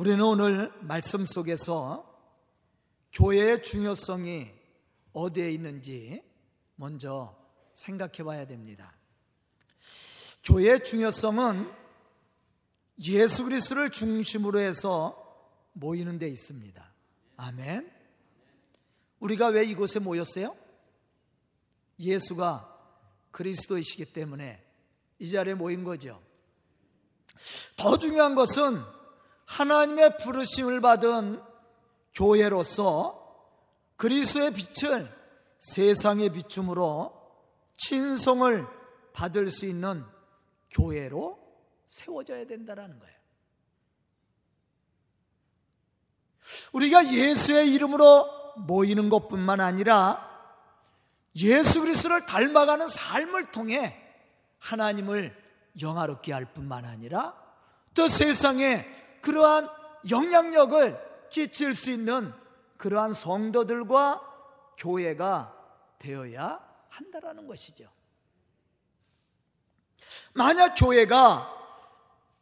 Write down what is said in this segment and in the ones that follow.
우리는 오늘 말씀 속에서 교회의 중요성이 어디에 있는지 먼저 생각해 봐야 됩니다. 교회의 중요성은 예수 그리스도를 중심으로 해서 모이는 데 있습니다. 아멘. 우리가 왜 이곳에 모였어요? 예수가 그리스도이시기 때문에 이 자리에 모인 거죠. 더 중요한 것은 하나님의 부르심을 받은 교회로서 그리스도의 빛을 세상에 비춤으로 친성을 받을 수 있는 교회로 세워져야 된다는 거예요. 우리가 예수의 이름으로 모이는 것뿐만 아니라 예수 그리스도를 닮아가는 삶을 통해 하나님을 영화롭게 할 뿐만 아니라 또 세상에 그러한 영향력을 끼칠 수 있는 그러한 성도들과 교회가 되어야 한다라는 것이죠. 만약 교회가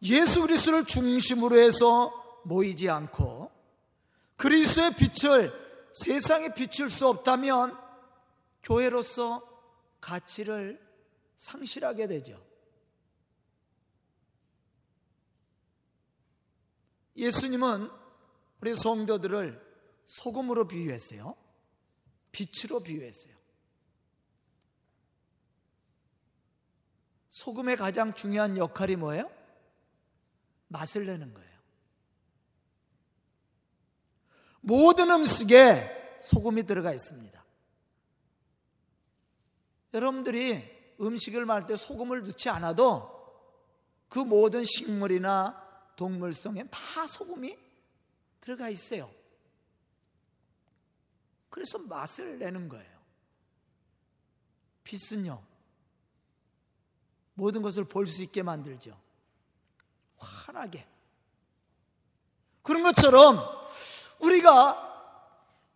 예수 그리스도를 중심으로 해서 모이지 않고 그리스도의 빛을 세상에 비출 수 없다면 교회로서 가치를 상실하게 되죠. 예수님은 우리 성도들을 소금으로 비유했어요. 빛으로 비유했어요. 소금의 가장 중요한 역할이 뭐예요? 맛을 내는 거예요. 모든 음식에 소금이 들어가 있습니다. 여러분들이 음식을 말할 때 소금을 넣지 않아도 그 모든 식물이나 동물성에 다 소금이 들어가 있어요. 그래서 맛을 내는 거예요. 빛은요, 모든 것을 볼 수 있게 만들죠. 환하게. 그런 것처럼 우리가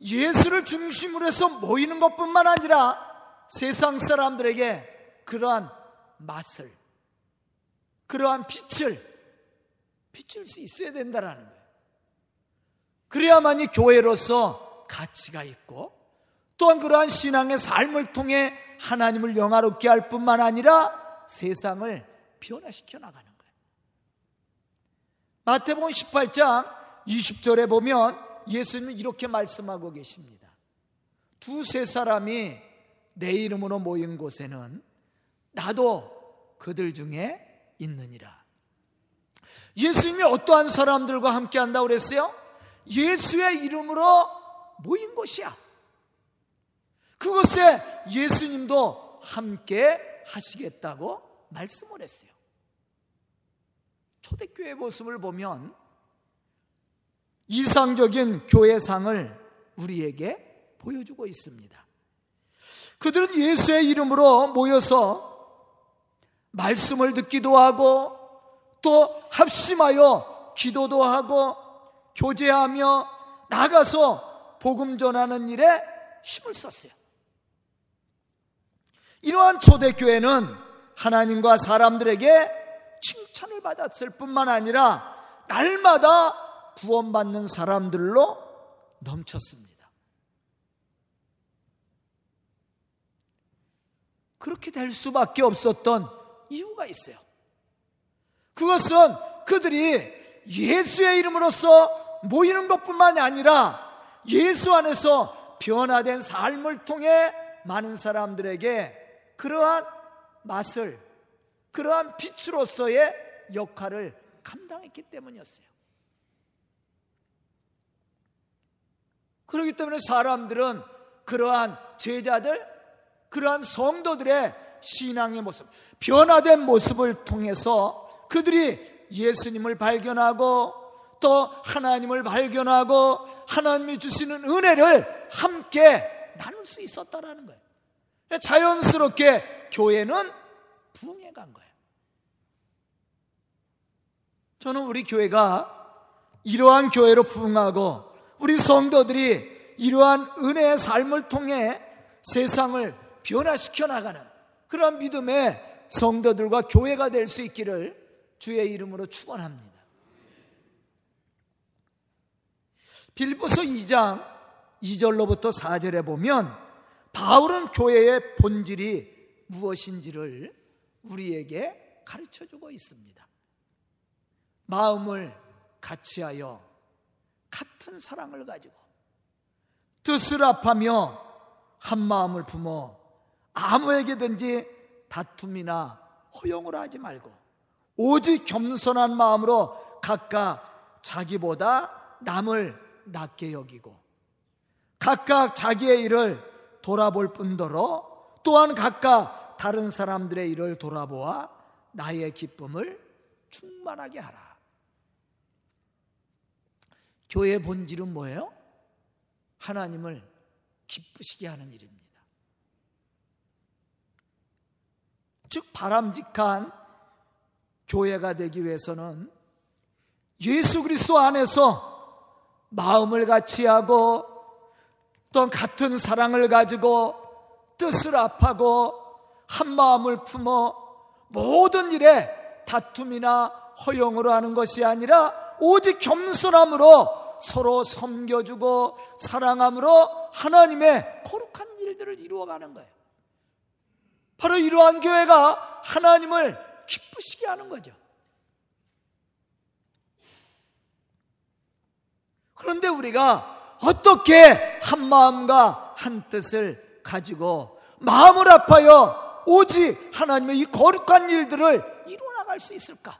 예수를 중심으로 해서 모이는 것뿐만 아니라 세상 사람들에게 그러한 맛을, 그러한 빛을 비출 수 있어야 된다는 거예요. 그래야만이 교회로서 가치가 있고 또한 그러한 신앙의 삶을 통해 하나님을 영화롭게 할 뿐만 아니라 세상을 변화시켜 나가는 거예요. 마태복음 18장 20절에 보면 예수님은 이렇게 말씀하고 계십니다. 두 세 사람이 내 이름으로 모인 곳에는 나도 그들 중에 있느니라. 예수님이 어떠한 사람들과 함께 한다고 그랬어요? 예수의 이름으로 모인 곳이야. 그곳에 예수님도 함께 하시겠다고 말씀을 했어요. 초대교회 모습을 보면 이상적인 교회상을 우리에게 보여주고 있습니다. 그들은 예수의 이름으로 모여서 말씀을 듣기도 하고 또 합심하여 기도도 하고 교제하며 나가서 복음 전하는 일에 힘을 썼어요. 이러한 초대교회는 하나님과 사람들에게 칭찬을 받았을 뿐만 아니라 날마다 구원받는 사람들로 넘쳤습니다. 그렇게 될 수밖에 없었던 이유가 있어요. 그것은 그들이 예수의 이름으로서 모이는 것뿐만이 아니라 예수 안에서 변화된 삶을 통해 많은 사람들에게 그러한 맛을, 그러한 빛으로서의 역할을 감당했기 때문이었어요. 그렇기 때문에 사람들은 그러한 제자들, 그러한 성도들의 신앙의 모습, 변화된 모습을 통해서 그들이 예수님을 발견하고 또 하나님을 발견하고 하나님이 주시는 은혜를 함께 나눌 수 있었다라는 거예요. 자연스럽게 교회는 부흥해 간 거예요. 저는 우리 교회가 이러한 교회로 부흥하고 우리 성도들이 이러한 은혜의 삶을 통해 세상을 변화시켜 나가는 그런 믿음의 성도들과 교회가 될 수 있기를 주의 이름으로 축원합니다. 빌보서 2장 2절로부터 4절에 보면 바울은 교회의 본질이 무엇인지를 우리에게 가르쳐 주고 있습니다. 마음을 같이하여 같은 사랑을 가지고 뜻을 합하며 한 마음을 품어 아무에게든지 다툼이나 허용을 하지 말고 오직 겸손한 마음으로 각각 자기보다 남을 낮게 여기고 각각 자기의 일을 돌아볼 뿐더러 또한 각각 다른 사람들의 일을 돌아보아 나의 기쁨을 충만하게 하라. 교회의 본질은 뭐예요? 하나님을 기쁘시게 하는 일입니다. 즉 바람직한 교회가 되기 위해서는 예수 그리스도 안에서 마음을 같이 하고 또 같은 사랑을 가지고 뜻을 합하고 한 마음을 품어 모든 일에 다툼이나 허용으로 하는 것이 아니라 오직 겸손함으로 서로 섬겨주고 사랑함으로 하나님의 거룩한 일들을 이루어가는 거예요. 바로 이러한 교회가 하나님을 기쁘시게 하는 거죠. 그런데 우리가 어떻게 한 마음과 한 뜻을 가지고 마음을 아파요 오직 하나님의 이 거룩한 일들을 이루어 나갈 수 있을까?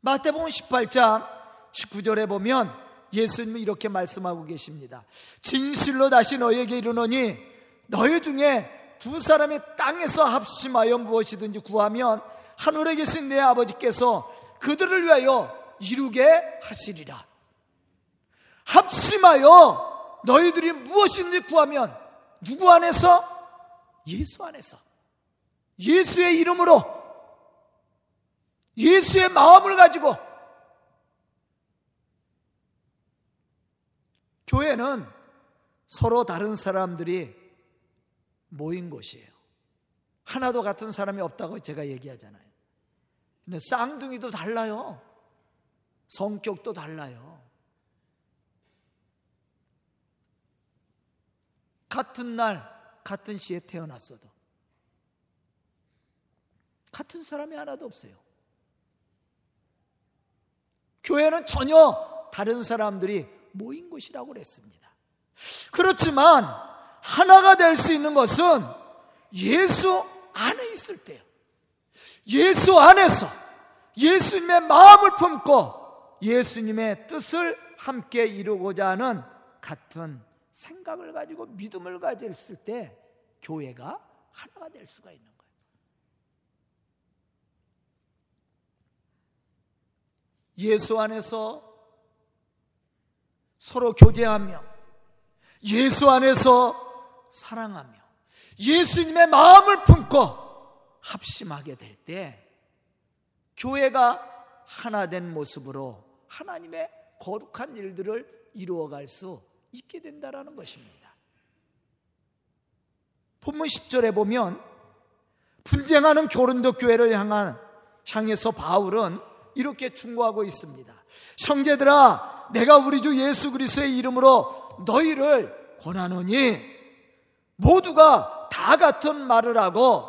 마태복음 18장 19절에 보면 예수님은 이렇게 말씀하고 계십니다. 진실로 다시 너에게 이르노니 너희 중에 두 사람이 땅에서 합심하여 무엇이든지 구하면 하늘에 계신 내 아버지께서 그들을 위하여 이루게 하시리라. 합심하여 너희들이 무엇이든지 구하면 누구 안에서? 예수 안에서. 예수의 이름으로 예수의 마음을 가지고 교회는 서로 다른 사람들이 모인 곳이에요. 하나도 같은 사람이 없다고 제가 얘기하잖아요. 근데 쌍둥이도 달라요. 성격도 달라요. 같은 날, 같은 시에 태어났어도 같은 사람이 하나도 없어요. 교회는 전혀 다른 사람들이 모인 곳이라고 그랬습니다. 그렇지만 하나가 될 수 있는 것은 예수 안에 있을 때요. 예수 안에서 예수님의 마음을 품고 예수님의 뜻을 함께 이루고자 하는 같은 생각을 가지고 믿음을 가졌을 때 교회가 하나가 될 수가 있는 거예요. 예수 안에서 서로 교제하며 예수 안에서 사랑하며 예수님의 마음을 품고 합심하게 될 때 교회가 하나 된 모습으로 하나님의 거룩한 일들을 이루어갈 수 있게 된다라는 것입니다. 본문 10절에 보면 분쟁하는 교른도 교회를 향한 향해서 바울은 이렇게 충고하고 있습니다. 형제들아 내가 우리 주 예수 그리스도의 이름으로 너희를 권하노니 모두가 다 같은 말을 하고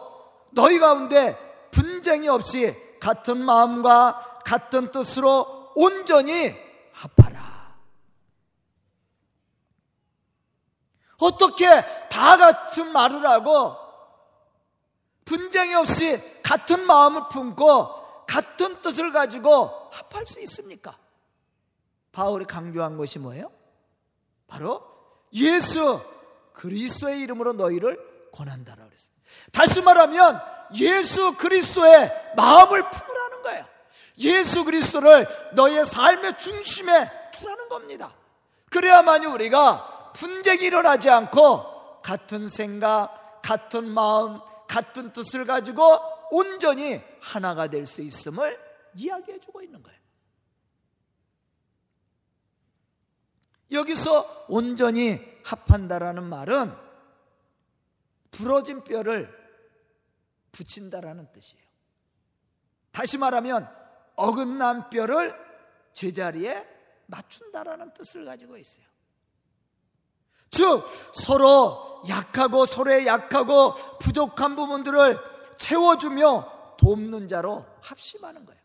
너희 가운데 분쟁이 없이 같은 마음과 같은 뜻으로 온전히 합하라. 어떻게 다 같은 말을 하고 분쟁이 없이 같은 마음을 품고 같은 뜻을 가지고 합할 수 있습니까? 바울이 강조한 것이 뭐예요? 바로 예수 그리스도의 이름으로 너희를 권한다라 그랬어요. 다시 말하면 예수 그리스도의 마음을 품으라는 거예요. 예수 그리스도를 너의 삶의 중심에 두라는 겁니다. 그래야만이 우리가 분쟁이 일어나지 않고 같은 생각, 같은 마음, 같은 뜻을 가지고 온전히 하나가 될 수 있음을 이야기해 주고 있는 거예요. 여기서 온전히 합한다라는 말은 부러진 뼈를 붙인다라는 뜻이에요. 다시 말하면 어긋난 뼈를 제자리에 맞춘다라는 뜻을 가지고 있어요. 즉 서로 약하고 서로의 약하고 부족한 부분들을 채워주며 돕는 자로 합심하는 거예요.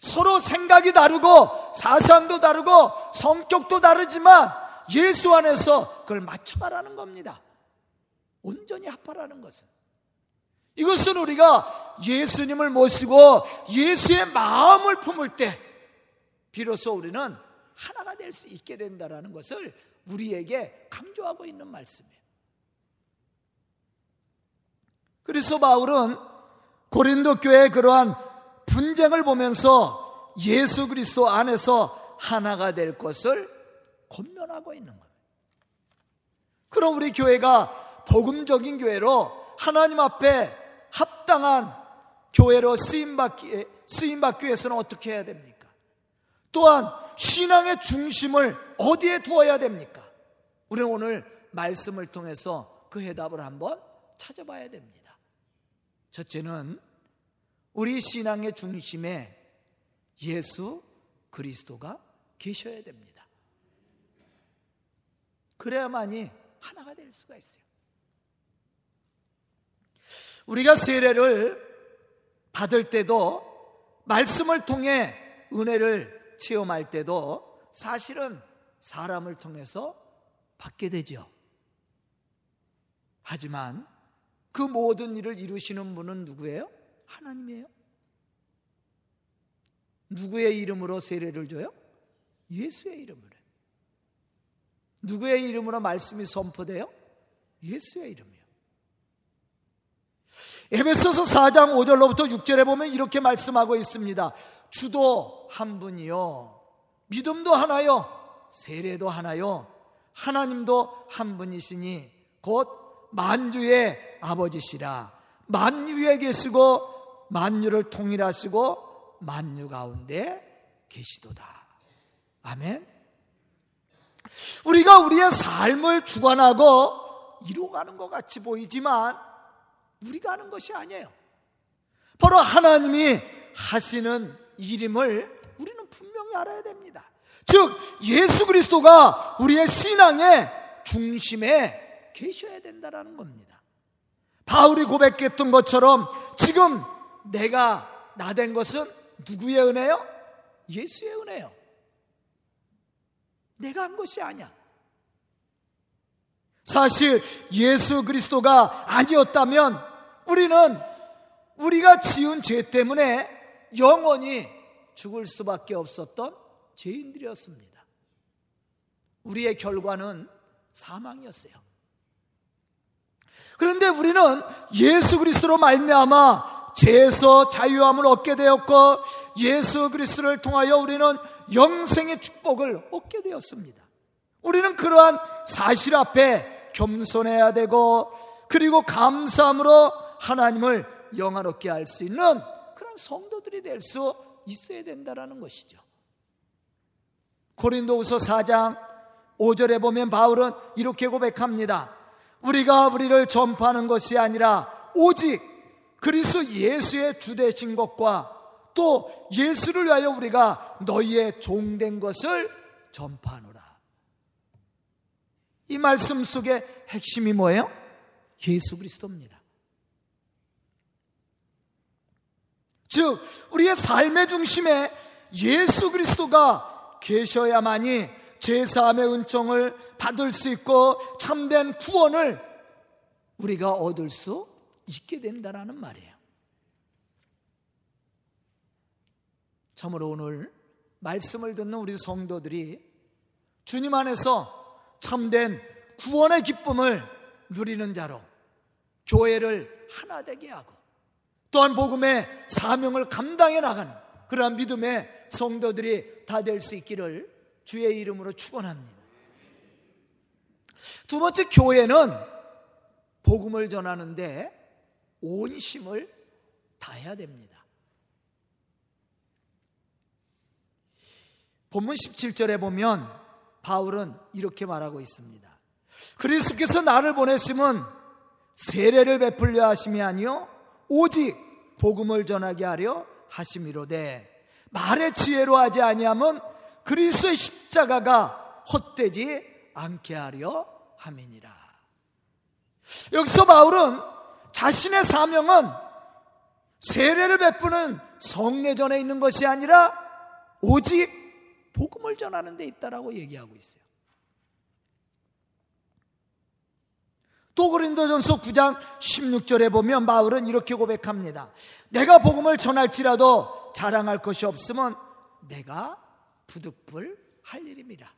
서로 생각이 다르고 사상도 다르고 성격도 다르지만 예수 안에서 그걸 맞춰가라는 겁니다. 온전히 합하라는 것은. 이것은 우리가 예수님을 모시고 예수의 마음을 품을 때 비로소 우리는 하나가 될 수 있게 된다는 것을 우리에게 강조하고 있는 말씀이에요. 그래서 바울은 고린도 교회의 그러한 분쟁을 보면서 예수 그리스도 안에서 하나가 될 것을 권면하고 있는 거예요. 그럼 우리 교회가 복음적인 교회로 하나님 앞에 합당한 교회로 쓰임받기, 쓰임받기 위해서는 어떻게 해야 됩니까? 또한 신앙의 중심을 어디에 두어야 됩니까? 우리는 오늘 말씀을 통해서 그 해답을 한번 찾아봐야 됩니다. 첫째는 우리 신앙의 중심에 예수 그리스도가 계셔야 됩니다. 그래야만이 하나가 될 수가 있어요. 우리가 세례를 받을 때도 말씀을 통해 은혜를 체험할 때도 사실은 사람을 통해서 받게 되죠. 하지만 그 모든 일을 이루시는 분은 누구예요? 하나님이에요. 누구의 이름으로 세례를 줘요? 예수의 이름으로. 누구의 이름으로 말씀이 선포돼요? 예수의 이름이요. 에베소서 4장 5절로부터 6절에 보면 이렇게 말씀하고 있습니다. 주도 한 분이요. 믿음도 하나요. 세례도 하나요. 하나님도 한 분이시니 곧 만주의 아버지시라. 만유에 계시고 만유를 통일하시고 만유 가운데 계시도다. 아멘. 우리가 우리의 삶을 주관하고 이루어가는 것 같이 보이지만 우리가 하는 것이 아니에요. 바로 하나님이 하시는 일임을 우리는 분명히 알아야 됩니다. 즉, 예수 그리스도가 우리의 신앙의 중심에 계셔야 된다는 겁니다. 바울이 고백했던 것처럼 지금 내가 나 된 것은 누구의 은혜요? 예수의 은혜요. 내가 한 것이 아니야. 사실 예수 그리스도가 아니었다면 우리는 우리가 지은 죄 때문에 영원히 죽을 수밖에 없었던 죄인들이었습니다. 우리의 결과는 사망이었어요. 그런데 우리는 예수 그리스도로 말미암아 죄에서 자유함을 얻게 되었고 예수 그리스도를 통하여 우리는 영생의 축복을 얻게 되었습니다. 우리는 그러한 사실 앞에 겸손해야 되고 그리고 감사함으로 하나님을 영화롭게 할 수 있는 그런 성도들이 될 수 있어야 된다라는 것이죠. 고린도후서 4장 5절에 보면 바울은 이렇게 고백합니다. 우리가 우리를 전파하는 것이 아니라 오직 그리스도 예수의 주되신 것과 또 예수를 위하여 우리가 너희의 종된 것을 전파하노라. 이 말씀 속에 핵심이 뭐예요? 예수 그리스도입니다. 즉, 우리의 삶의 중심에 예수 그리스도가 계셔야만이 제사함의 은총을 받을 수 있고 참된 구원을 우리가 얻을 수 있게 된다는 말이에요. 참으로 오늘 말씀을 듣는 우리 성도들이 주님 안에서 참된 구원의 기쁨을 누리는 자로 교회를 하나 되게 하고 또한 복음의 사명을 감당해 나가는 그러한 믿음의 성도들이 다 될 수 있기를 주의 이름으로 축원합니다. 두 번째 교회는 복음을 전하는데 온 힘을 다해야 됩니다. 본문 17절에 보면 바울은 이렇게 말하고 있습니다. 그리스도께서 나를 보냈음은 세례를 베풀려 하심이 아니요 오직 복음을 전하게 하려 하심이로되 말의 지혜로 하지 아니하면 그리스도의 십자가가 헛되지 않게 하려 함이니라. 여기서 바울은 자신의 사명은 세례를 베푸는 성례전에 있는 것이 아니라 오직 복음을 전하는 데 있다라고 얘기하고 있어요. 또 고린도전서 9장 16절에 보면 바울은 이렇게 고백합니다. 내가 복음을 전할지라도 자랑할 것이 없으면 내가 부득불 할 일입니다.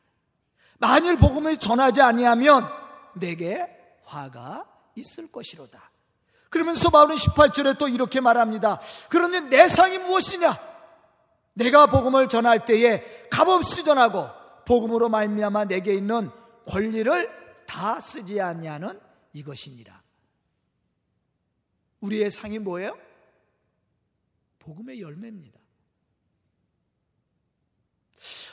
만일 복음을 전하지 아니하면 내게 화가 있을 것이로다. 그러면서 바울은 18절에 또 이렇게 말합니다. 그런데 내 상이 무엇이냐? 내가 복음을 전할 때에 값없이 전하고 복음으로 말미암아 내게 있는 권리를 다 쓰지 않냐는 이것이니라. 우리의 상이 뭐예요? 복음의 열매입니다.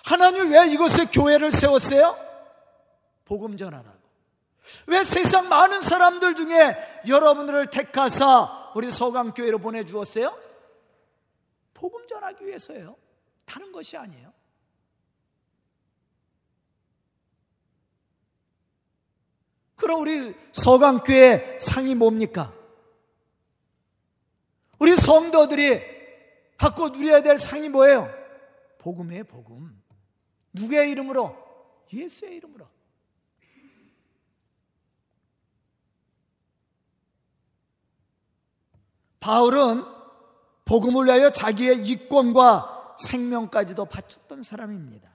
하나님 왜 이것에 교회를 세웠어요? 복음 전하라고. 왜 세상 많은 사람들 중에 여러분들을 택하사 우리 서강교회로 보내주었어요? 복음 전하기 위해서예요. 다른 것이 아니에요. 그럼 우리 서강교회 상이 뭡니까? 우리 성도들이 갖고 누려야 될 상이 뭐예요? 복음이에요, 복음. 누구의 이름으로? 예수의 이름으로. 바울은 복음을 위하여 자기의 이권과 생명까지도 바쳤던 사람입니다.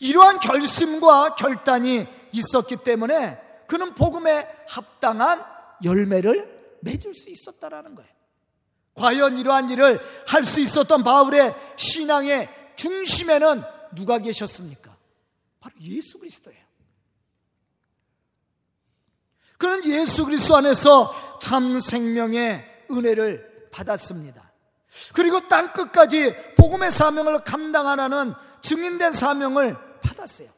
이러한 결심과 결단이 있었기 때문에 그는 복음에 합당한 열매를 맺을 수 있었다라는 거예요. 과연 이러한 일을 할 수 있었던 바울의 신앙의 중심에는 누가 계셨습니까? 바로 예수 그리스도예요. 그는 예수 그리스도 안에서 참 생명의 은혜를 받았습니다. 그리고 땅 끝까지 복음의 사명을 감당하라는 증인된 사명을 받았어요.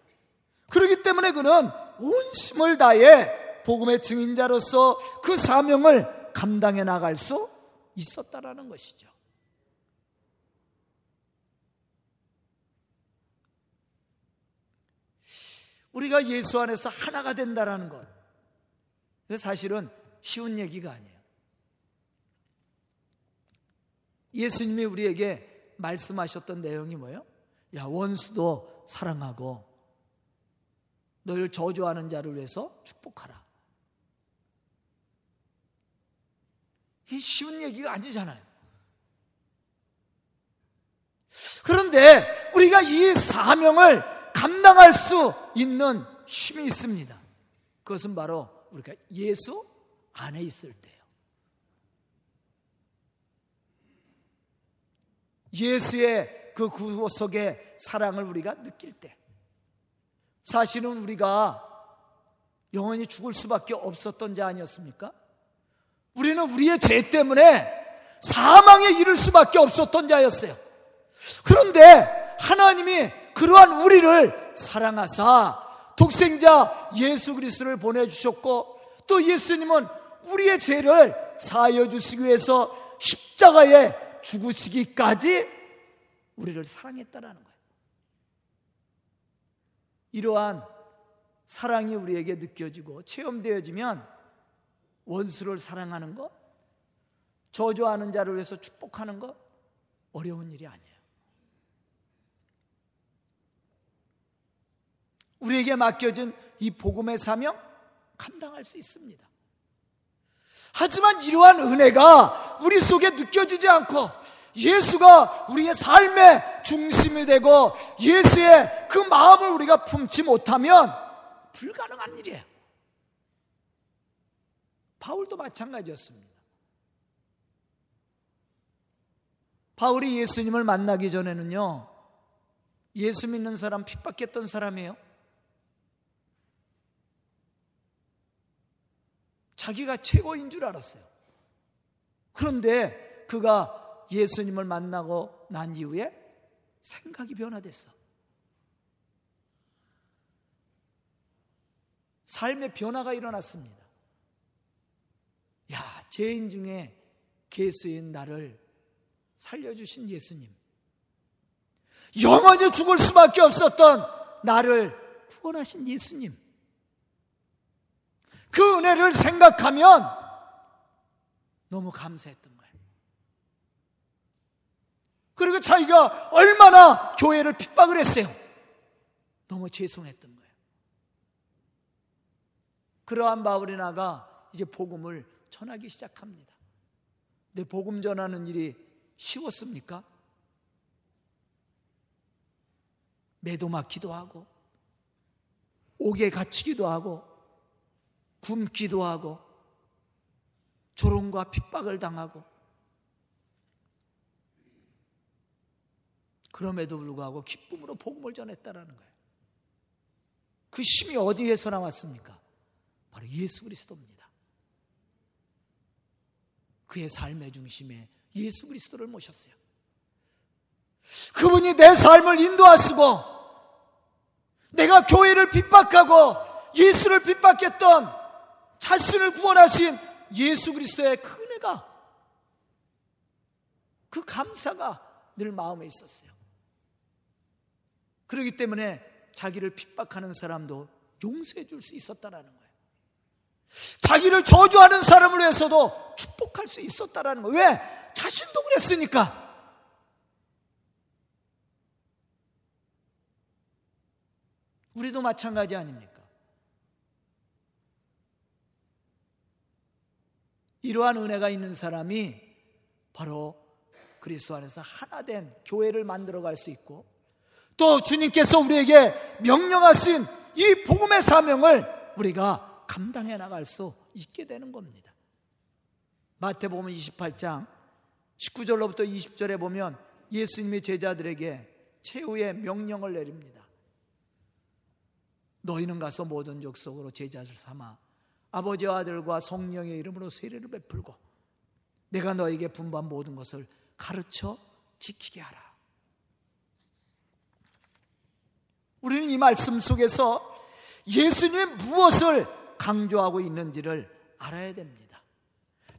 그렇기 때문에 그는 온 힘을 다해 복음의 증인자로서 그 사명을 감당해 나갈 수 있었다라는 것이죠. 우리가 예수 안에서 하나가 된다라는 것. 사실은 쉬운 얘기가 아니에요. 예수님이 우리에게 말씀하셨던 내용이 뭐예요? 야, 원수도 사랑하고 너를 저주하는 자를 위해서 축복하라. 이 쉬운 얘기가 아니잖아요. 그런데 우리가 이 사명을 감당할 수 있는 힘이 있습니다. 그것은 바로 우리가 예수 안에 있을 때 예수의 그 구속의 사랑을 우리가 느낄 때. 사실은 우리가 영원히 죽을 수밖에 없었던 자 아니었습니까? 우리는 우리의 죄 때문에 사망에 이를 수밖에 없었던 자였어요. 그런데 하나님이 그러한 우리를 사랑하사 독생자 예수 그리스도를 보내 주셨고 또 예수님은 우리의 죄를 사하여 주시기 위해서 십자가에 죽으시기까지 우리를 사랑했다라는 거예요. 이러한 사랑이 우리에게 느껴지고 체험되어지면 원수를 사랑하는 것, 저주하는 자를 위해서 축복하는 것 어려운 일이 아니에요. 우리에게 맡겨진 이 복음의 사명 감당할 수 있습니다. 하지만 이러한 은혜가 우리 속에 느껴지지 않고 예수가 우리의 삶의 중심이 되고 예수의 그 마음을 우리가 품지 못하면 불가능한 일이에요. 바울도 마찬가지였습니다. 바울이 예수님을 만나기 전에는요, 예수 믿는 사람 핍박했던 사람이에요. 자기가 최고인 줄 알았어요. 그런데 그가 예수님을 만나고 난 이후에 생각이 변화됐어. 삶의 변화가 일어났습니다. 야, 죄인 중에 개수인 나를 살려주신 예수님. 영원히 죽을 수밖에 없었던 나를 구원하신 예수님. 그 은혜를 생각하면 너무 감사했던 거예요. 그리고 자기가 얼마나 교회를 핍박을 했어요. 너무 죄송했던 거예요. 그러한 바울이나가 이제 복음을 전하기 시작합니다. 내 복음 전하는 일이 쉬웠습니까? 매도 맞기도 하고 옥에 갇히기도 하고 굶기도 하고 조롱과 핍박을 당하고 그럼에도 불구하고 기쁨으로 복음을 전했다라는 거예요. 그 힘이 어디에서 나왔습니까? 바로 예수 그리스도입니다. 그의 삶의 중심에 예수 그리스도를 모셨어요. 그분이 내 삶을 인도하시고 내가 교회를 핍박하고 예수를 핍박했던 자신을 구원하신 예수 그리스도의 그 은혜가 그 감사가 늘 마음에 있었어요. 그렇기 때문에 자기를 핍박하는 사람도 용서해 줄 수 있었다라는 거예요. 자기를 저주하는 사람을 위해서도 축복할 수 있었다라는 거예요. 왜? 자신도 그랬으니까. 우리도 마찬가지 아닙니까? 이러한 은혜가 있는 사람이 바로 그리스도 안에서 하나 된 교회를 만들어 갈 수 있고 또 주님께서 우리에게 명령하신 이 복음의 사명을 우리가 감당해 나갈 수 있게 되는 겁니다. 마태복음 28장 19절로부터 20절에 보면 예수님이 제자들에게 최후의 명령을 내립니다. 너희는 가서 모든 족속으로 제자를 삼아 아버지와 아들과 성령의 이름으로 세례를 베풀고 내가 너에게 분반 모든 것을 가르쳐 지키게 하라. 우리는 이 말씀 속에서 예수님이 무엇을 강조하고 있는지를 알아야 됩니다.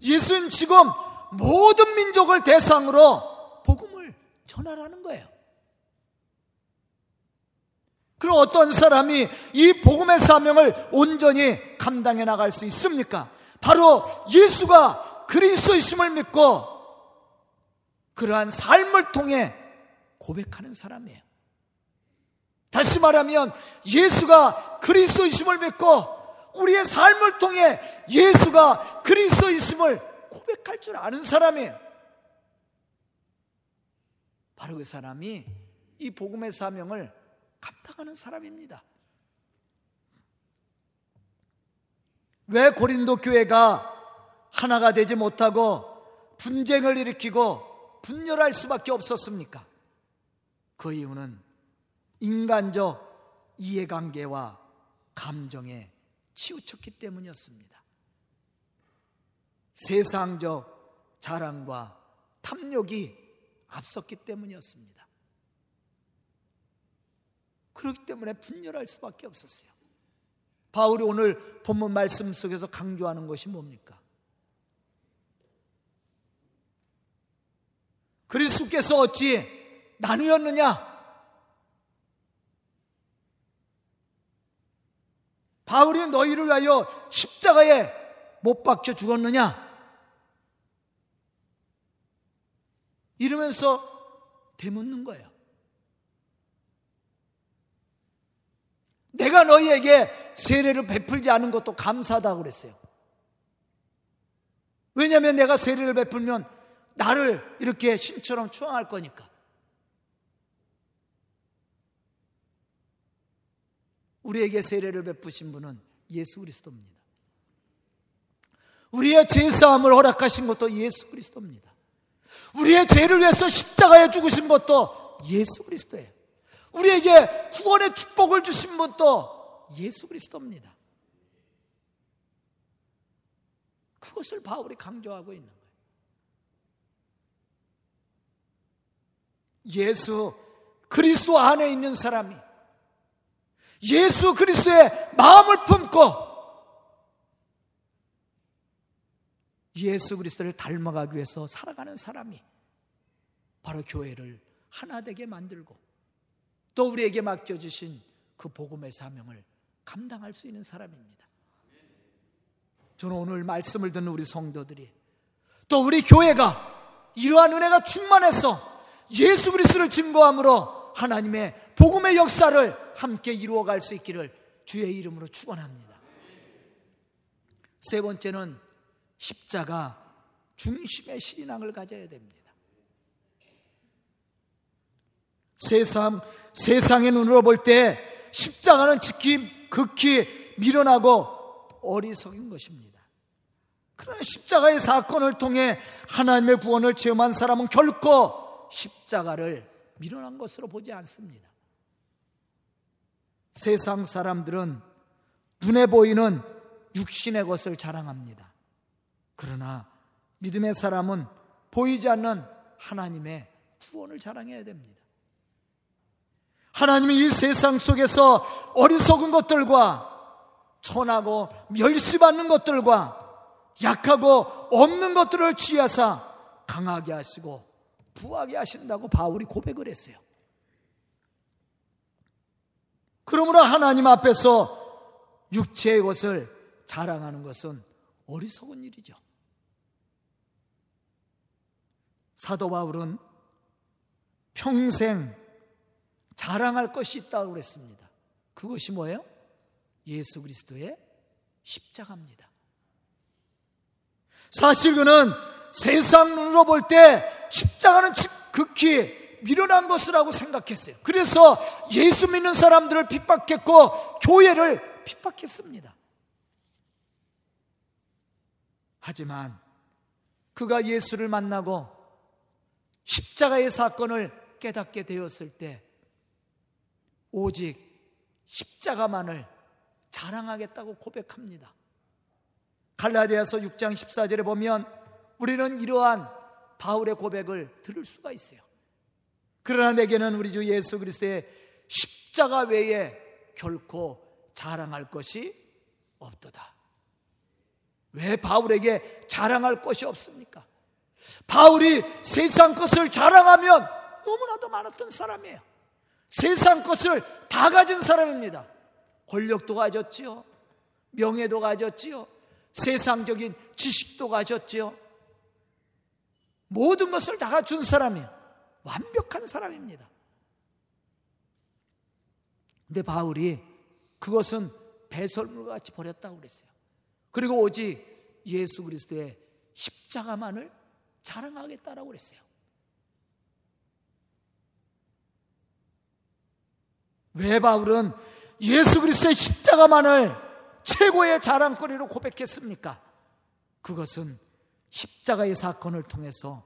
예수님 지금 모든 민족을 대상으로 복음을 전하라는 거예요. 그럼 어떤 사람이 이 복음의 사명을 온전히 감당해 나갈 수 있습니까? 바로 예수가 그리스도이심을 믿고 그러한 삶을 통해 고백하는 사람이에요. 다시 말하면 예수가 그리스도이심을 믿고 우리의 삶을 통해 예수가 그리스도이심을 고백할 줄 아는 사람이에요. 바로 그 사람이 이 복음의 사명을 감당하는 사람입니다. 왜 고린도 교회가 하나가 되지 못하고 분쟁을 일으키고 분열할 수밖에 없었습니까? 그 이유는 인간적 이해관계와 감정에 치우쳤기 때문이었습니다. 세상적 자랑과 탐욕이 앞섰기 때문이었습니다. 그렇기 때문에 분열할 수밖에 없었어요. 바울이 오늘 본문 말씀 속에서 강조하는 것이 뭡니까? 그리스도께서 어찌 나누었느냐? 바울이 너희를 위하여 십자가에 못 박혀 죽었느냐? 이러면서 되묻는 거예요. 내가 너희에게 세례를 베풀지 않은 것도 감사하다고 그랬어요. 왜냐하면 내가 세례를 베풀면 나를 이렇게 신처럼 추앙할 거니까. 우리에게 세례를 베푸신 분은 예수 그리스도입니다. 우리의 죄사함을 허락하신 것도 예수 그리스도입니다. 우리의 죄를 위해서 십자가에 죽으신 것도 예수 그리스도예요. 우리에게 구원의 축복을 주신 분도 예수 그리스도입니다. 그것을 바울이 강조하고 있는 거예요. 예수 그리스도 안에 있는 사람이 예수 그리스도의 마음을 품고 예수 그리스도를 닮아가기 위해서 살아가는 사람이 바로 교회를 하나 되게 만들고 또 우리에게 맡겨주신 그 복음의 사명을 감당할 수 있는 사람입니다. 저는 오늘 말씀을 듣는 우리 성도들이 또 우리 교회가 이러한 은혜가 충만해서 예수 그리스도를 증거함으로 하나님의 복음의 역사를 함께 이루어갈 수 있기를 주의 이름으로 축원합니다. 세 번째는 십자가 중심의 신앙을 가져야 됩니다. 세상 세상의 눈으로 볼 때 십자가는 특히 극히 미련하고 어리석인 것입니다. 그러나 십자가의 사건을 통해 하나님의 구원을 체험한 사람은 결코 십자가를 미련한 것으로 보지 않습니다. 세상 사람들은 눈에 보이는 육신의 것을 자랑합니다. 그러나 믿음의 사람은 보이지 않는 하나님의 구원을 자랑해야 됩니다. 하나님이 이 세상 속에서 어리석은 것들과 천하고 멸시받는 것들과 약하고 없는 것들을 취하사 강하게 하시고 부하게 하신다고 바울이 고백을 했어요. 그러므로 하나님 앞에서 육체의 것을 자랑하는 것은 어리석은 일이죠. 사도 바울은 평생 자랑할 것이 있다고 그랬습니다. 그것이 뭐예요? 예수 그리스도의 십자가입니다. 사실 그는 세상 눈으로 볼 때 십자가는 극히 미련한 것이라고 생각했어요. 그래서 예수 믿는 사람들을 핍박했고 교회를 핍박했습니다. 하지만 그가 예수를 만나고 십자가의 사건을 깨닫게 되었을 때 오직 십자가만을 자랑하겠다고 고백합니다. 갈라디아서 6장 14절에 보면 우리는 이러한 바울의 고백을 들을 수가 있어요. 그러나 내게는 우리 주 예수 그리스도의 십자가 외에 결코 자랑할 것이 없도다. 왜 바울에게 자랑할 것이 없습니까? 바울이 세상 것을 자랑하면 너무나도 많았던 사람이에요. 세상 것을 다 가진 사람입니다. 권력도 가졌지요. 명예도 가졌지요. 세상적인 지식도 가졌지요. 모든 것을 다 갖춘 사람이에요. 완벽한 사람입니다. 근데 바울이 그것은 배설물 같이 버렸다고 그랬어요. 그리고 오직 예수 그리스도의 십자가만을 자랑하겠다라고 그랬어요. 왜 바울은 예수 그리스도의 십자가만을 최고의 자랑거리로 고백했습니까? 그것은 십자가의 사건을 통해서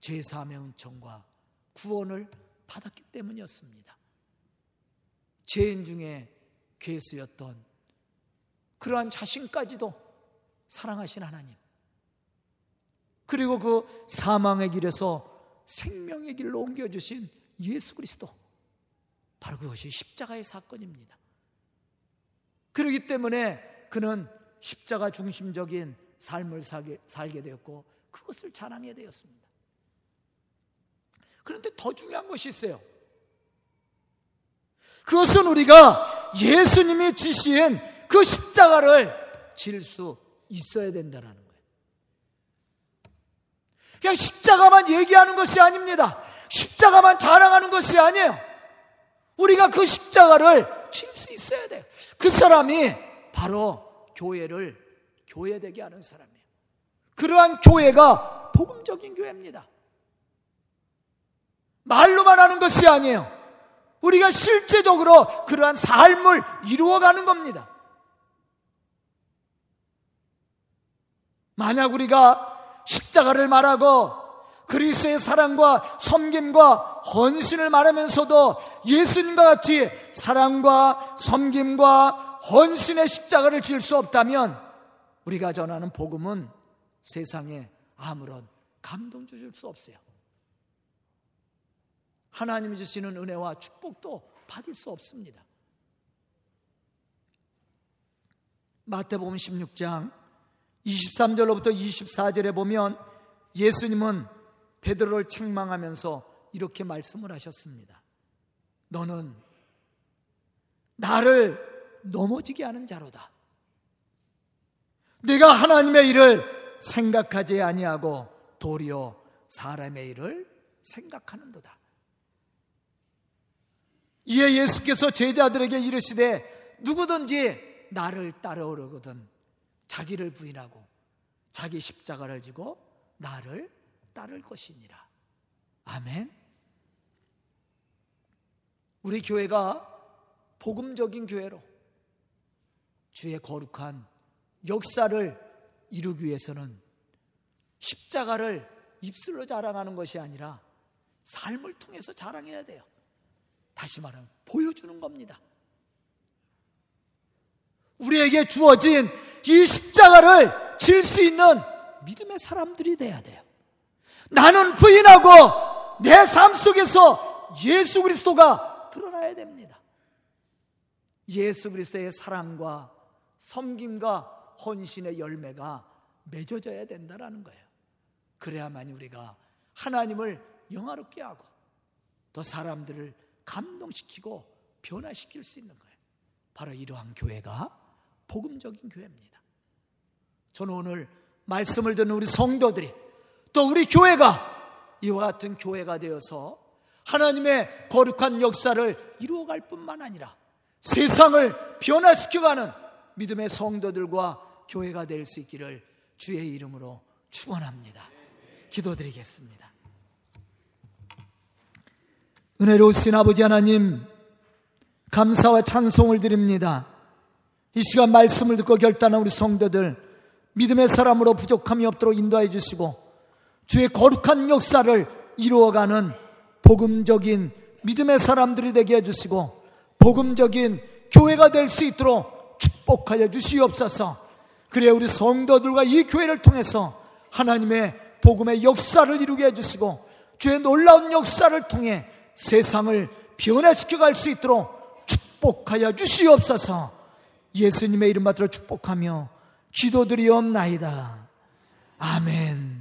죄사함의 은총과 구원을 받았기 때문이었습니다. 죄인 중에 괴수였던 그러한 자신까지도 사랑하신 하나님. 그리고 그 사망의 길에서 생명의 길로 옮겨주신 예수 그리스도. 바로 그것이 십자가의 사건입니다. 그렇기 때문에 그는 십자가 중심적인 삶을 살게, 살게 되었고 그것을 자랑해야 되었습니다. 그런데 더 중요한 것이 있어요. 그것은 우리가 예수님이 지신 그 십자가를 질 수 있어야 된다는 거예요. 그냥 십자가만 얘기하는 것이 아닙니다. 십자가만 자랑하는 것이 아니에요. 우리가 그 십자가를 칠 수 있어야 돼요. 그 사람이 바로 교회를 교회되게 하는 사람이에요. 그러한 교회가 복음적인 교회입니다. 말로만 하는 것이 아니에요. 우리가 실제적으로 그러한 삶을 이루어가는 겁니다. 만약 우리가 십자가를 말하고 그리스의 사랑과 섬김과 헌신을 말하면서도 예수님과 같이 사랑과 섬김과 헌신의 십자가를 질 수 없다면 우리가 전하는 복음은 세상에 아무런 감동 주실 수 없어요. 하나님이 주시는 은혜와 축복도 받을 수 없습니다. 마태복음 16장 23절로부터 24절에 보면 예수님은 베드로를 책망하면서 이렇게 말씀을 하셨습니다. 너는 나를 넘어지게 하는 자로다. 내가 하나님의 일을 생각하지 아니하고 도리어 사람의 일을 생각하는도다. 이에 예수께서 제자들에게 이르시되 누구든지 나를 따라오려거든 자기를 부인하고 자기 십자가를 지고 나를 따를 것이니라. 아멘. 우리 교회가 복음적인 교회로 주의 거룩한 역사를 이루기 위해서는 십자가를 입술로 자랑하는 것이 아니라 삶을 통해서 자랑해야 돼요. 다시 말하면 보여주는 겁니다. 우리에게 주어진 이 십자가를 질 수 있는 믿음의 사람들이 돼야 돼요. 나는 부인하고 내 삶 속에서 예수 그리스도가 드러나야 됩니다. 예수 그리스도의 사랑과 섬김과 헌신의 열매가 맺어져야 된다는 거예요. 그래야만 우리가 하나님을 영화롭게 하고 또 사람들을 감동시키고 변화시킬 수 있는 거예요. 바로 이러한 교회가 복음적인 교회입니다. 저는 오늘 말씀을 듣는 우리 성도들이 또 우리 교회가 이와 같은 교회가 되어서 하나님의 거룩한 역사를 이루어갈 뿐만 아니라 세상을 변화시켜가는 믿음의 성도들과 교회가 될 수 있기를 주의 이름으로 축원합니다. 기도드리겠습니다. 은혜로우신 아버지 하나님 감사와 찬송을 드립니다. 이 시간 말씀을 듣고 결단한 우리 성도들 믿음의 사람으로 부족함이 없도록 인도해 주시고 주의 거룩한 역사를 이루어가는 복음적인 믿음의 사람들이 되게 해주시고 복음적인 교회가 될 수 있도록 축복하여 주시옵소서. 그래 우리 성도들과 이 교회를 통해서 하나님의 복음의 역사를 이루게 해주시고 주의 놀라운 역사를 통해 세상을 변화시켜 갈 수 있도록 축복하여 주시옵소서. 예수님의 이름 받들어 축복하며 기도드리옵나이다. 아멘.